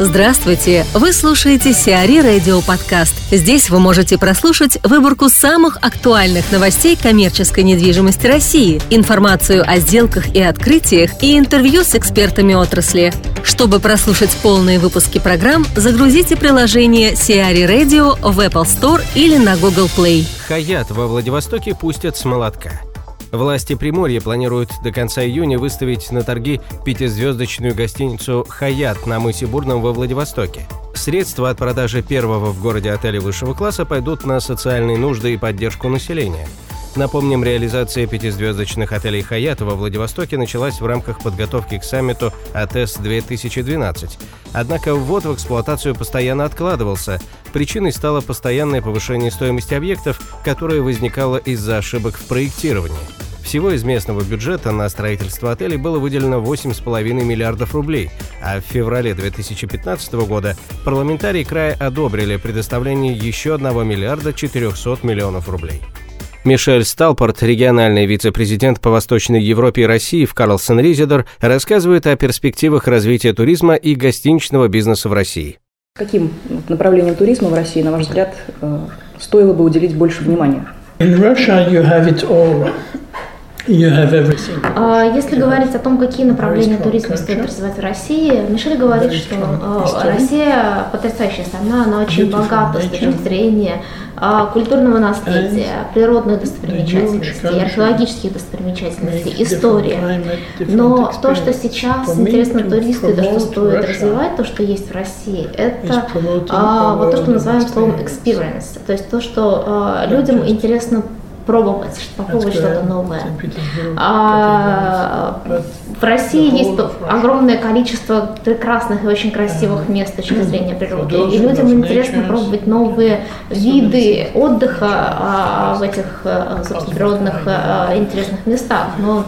Здравствуйте! Вы слушаете Сиари Радио Подкаст. Здесь вы можете прослушать выборку самых актуальных новостей коммерческой недвижимости России, информацию о сделках и открытиях и интервью с экспертами отрасли. Чтобы прослушать полные выпуски программ, загрузите приложение Сиари Radio в Apple Store или на Google Play. Хаят во Владивостоке пустят с молотка. Власти Приморья планируют до конца июня выставить на торги пятизвездочную гостиницу «Хаят» на мысе Бурном во Владивостоке. Средства от продажи первого в городе отеля высшего класса пойдут на социальные нужды и поддержку населения. Напомним, реализация пятизвездочных отелей «Хаят» во Владивостоке началась в рамках подготовки к саммиту АТЭС-2012. Однако ввод в эксплуатацию постоянно откладывался. Причиной стало постоянное повышение стоимости объектов, которое возникало из-за ошибок в проектировании. Всего из местного бюджета на строительство отелей было выделено 8,5 миллиардов рублей, а в феврале 2015 года парламентарии края одобрили предоставление еще 1 миллиарда 400 миллионов рублей. Мишель Сталпорт, региональный вице-президент по Восточной Европе и России в Карлсон Ризидер, рассказывает о перспективах развития туризма и гостиничного бизнеса в России. Каким направлением туризма в России, на ваш взгляд, э, стоило бы уделить больше внимания? In Russia you have it all. А, если говорить о том, какие направления туризма стоит развивать в России, Мишель говорит, что а, Россия потрясающая страна, она очень богата с точки зрения а, культурного наследия, природных достопримечательностей, археологических достопримечательностей, истории. Но то, что сейчас интересно туристу и то, что стоит развивать, то, что есть в России, это вот то, что мы называем словом experience, то есть то, что людям интересно пробовать, попробовать что-то новое. А, в России есть огромное количество прекрасных и очень красивых мест с точки зрения природы. И людям интересно пробовать новые виды отдыха а, в этих, э, собственно, природных э, интересных местах. Но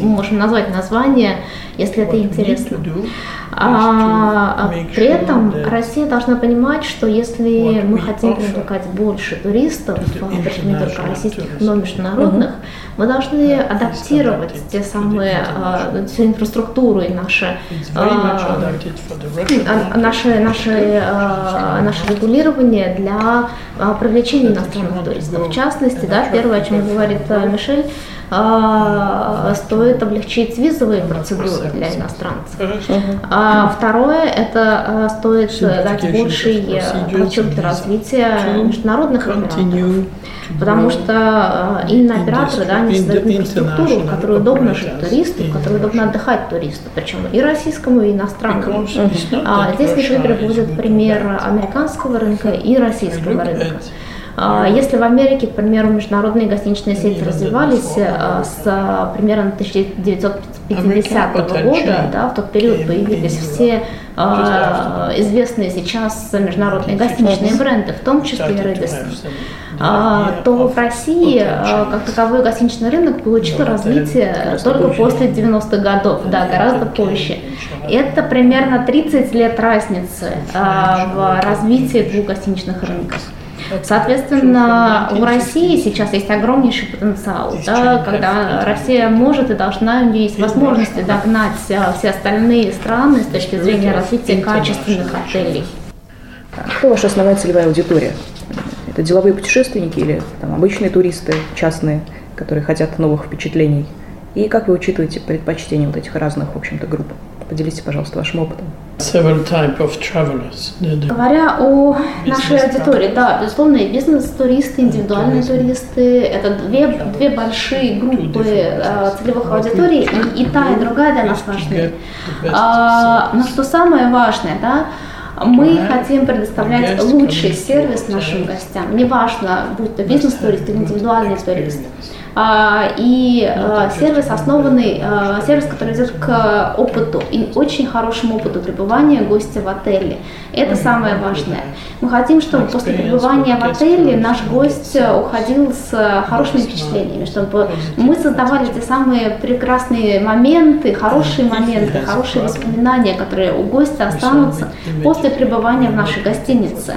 мы можем назвать название, если это интересно. А, при этом Россия должна понимать, что если мы хотим привлекать больше туристов, причем не только российских, но международных, мы должны адаптировать те самые, а, всю инфраструктуру и наши, а, наши, наши, наше регулирование для привлечения иностранных туристов. В частности, да, первое, о чем говорит Мишель, а, стоит облегчить визовые процедуры для иностранцев. А второе, это а, стоит дать больший толчок для развития международных операторов. Потому что именно операторы, да, они создают инфраструктуру, в которой удобно жить туристу, в которой удобно отдыхать туристу, причем и российскому, и иностранному. А здесь Мишель приводит пример американского рынка и российского рынка. А, если в Америке, к примеру, международные гостиничные сети развивались э, с э, примерно 1950 года, да, в тот период появились все э, известные сейчас международные гостиничные бренды, в том числе и Рэдисон, то в России как таковой гостиничный рынок получил развитие только после 90-х годов, да, гораздо позже. Это примерно 30 лет разницы в развитии двух гостиничных рынков. Соответственно, у России сейчас есть огромнейший потенциал, да, когда Россия может и должна, у нее есть возможности догнать а, все остальные страны с точки зрения развития качественных отелей. Кто ваша основная целевая аудитория? Это деловые путешественники или там, обычные туристы, частные, которые хотят новых впечатлений? И как вы учитываете предпочтения вот этих разных, в общем-то, групп? Поделитесь, пожалуйста, вашим опытом. Говоря о нашей аудитории, да, безусловно, и бизнес-туристы, индивидуальные туристы, это две, две большие группы э, целевых аудиторий, и, и та, и другая для нас важны. А, но что самое важное, да, мы хотим предоставлять лучший сервис нашим гостям. Неважно, будь то бизнес-турист или индивидуальный турист. А, и а, сервис основанный, а, сервис, который идет к опыту, и очень хорошему опыту пребывания гостя в отеле. Это самое важное. Мы хотим, чтобы после пребывания в отеле наш гость уходил с хорошими впечатлениями, чтобы мы создавали те самые прекрасные моменты, хорошие моменты, хорошие воспоминания, которые у гостя останутся после пребывания в нашей гостинице.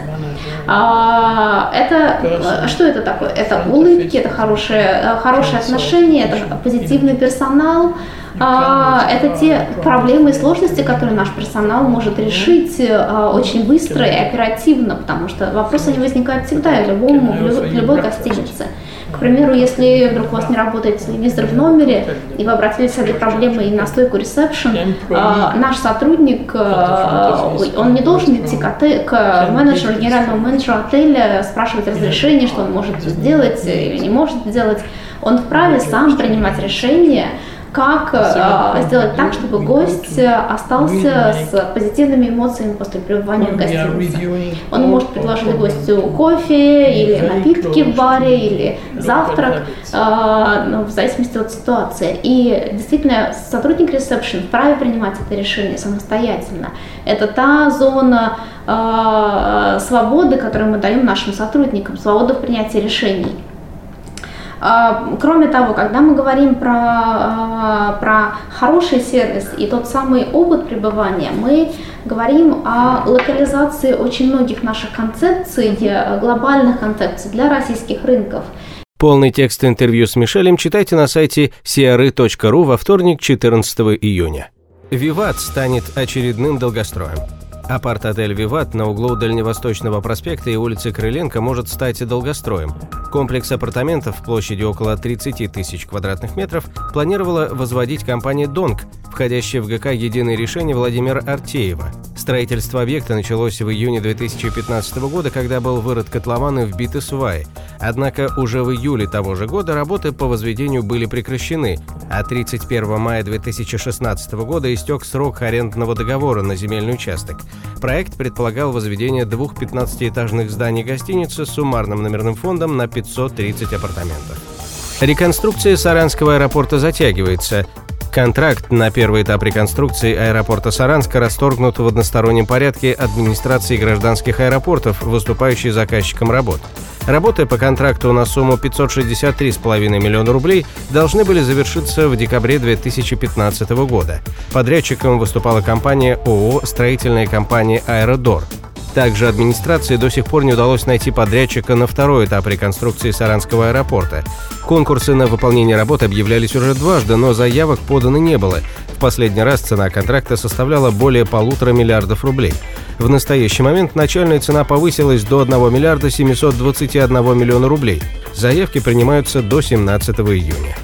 Это что это такое? Это улыбки, это хорошее хорошие отношения, это позитивный персонал, а, это те проблемы и сложности, которые наш персонал может решить а, очень быстро и оперативно, потому что вопросы не возникают всегда в, любом, в любой гостинице. К примеру, если вдруг у вас не работает телевизор в номере, и вы обратились с этой проблемой на стойку ресепшн, наш сотрудник, он не должен идти к, отель, к менеджеру, генеральному менеджеру отеля, спрашивать разрешение, что он может сделать или не может сделать. Он вправе сам принимать решение, как э, сделать так, чтобы гость остался с позитивными эмоциями после пребывания в гостинице. Он может предложить гостю кофе или напитки в баре, или завтрак, э, ну, в зависимости от ситуации. И действительно, сотрудник ресепшн вправе принимать это решение самостоятельно. Это та зона э, свободы, которую мы даем нашим сотрудникам, свобода в принятии решений. А, кроме того, когда мы говорим про, а, про хороший сервис и тот самый опыт пребывания, мы говорим о локализации очень многих наших концепций, глобальных концепций для российских рынков. Полный текст интервью с Мишелем читайте на сайте crы.ru во вторник, 14 июня. Виват станет очередным долгостроем. Апарт-отель «Виват» на углу Дальневосточного проспекта и улицы Крыленко может стать долгостроем. Комплекс апартаментов площадью около 30 тысяч квадратных метров планировала возводить компания «Донг», входящая в ГК «Единое решение» Владимира Артеева. Строительство объекта началось в июне 2015 года, когда был вырыт котлован и вбиты сваи. Однако уже в июле того же года работы по возведению были прекращены, а 31 мая 2016 года истек срок арендного договора на земельный участок. Проект предполагал возведение двух 15-этажных зданий гостиницы с суммарным номерным фондом на 530 апартаментов. Реконструкция Саранского аэропорта затягивается. Контракт на первый этап реконструкции аэропорта Саранска расторгнут в одностороннем порядке администрации гражданских аэропортов, выступающей заказчиком работ. Работы по контракту на сумму 563,5 миллиона рублей должны были завершиться в декабре 2015 года. Подрядчиком выступала компания ООО «Строительная компания Аэродор». Также администрации до сих пор не удалось найти подрядчика на второй этап реконструкции Саранского аэропорта. Конкурсы на выполнение работы объявлялись уже дважды, но заявок подано не было. В последний раз цена контракта составляла более полутора миллиардов рублей. В настоящий момент начальная цена повысилась до 1 миллиарда 721 миллиона рублей. Заявки принимаются до 17 июня.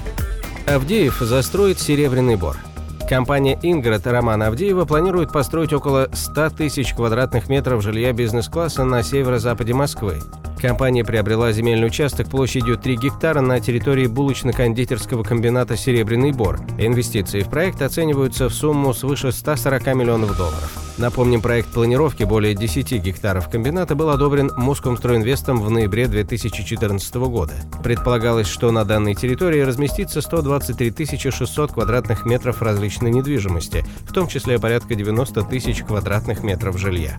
Авдеев застроит Серебряный Бор – Компания «Инград» Романа Авдеева планирует построить около 100 тысяч квадратных метров жилья бизнес-класса на северо-западе Москвы. Компания приобрела земельный участок площадью 3 гектара на территории булочно-кондитерского комбината «Серебряный Бор». Инвестиции в проект оцениваются в сумму свыше 140 миллионов долларов. Напомним, проект планировки более 10 гектаров комбината был одобрен Москомстройинвестом в ноябре 2014 года. Предполагалось, что на данной территории разместится 123 600 квадратных метров различной недвижимости, в том числе порядка 90 тысяч квадратных метров жилья.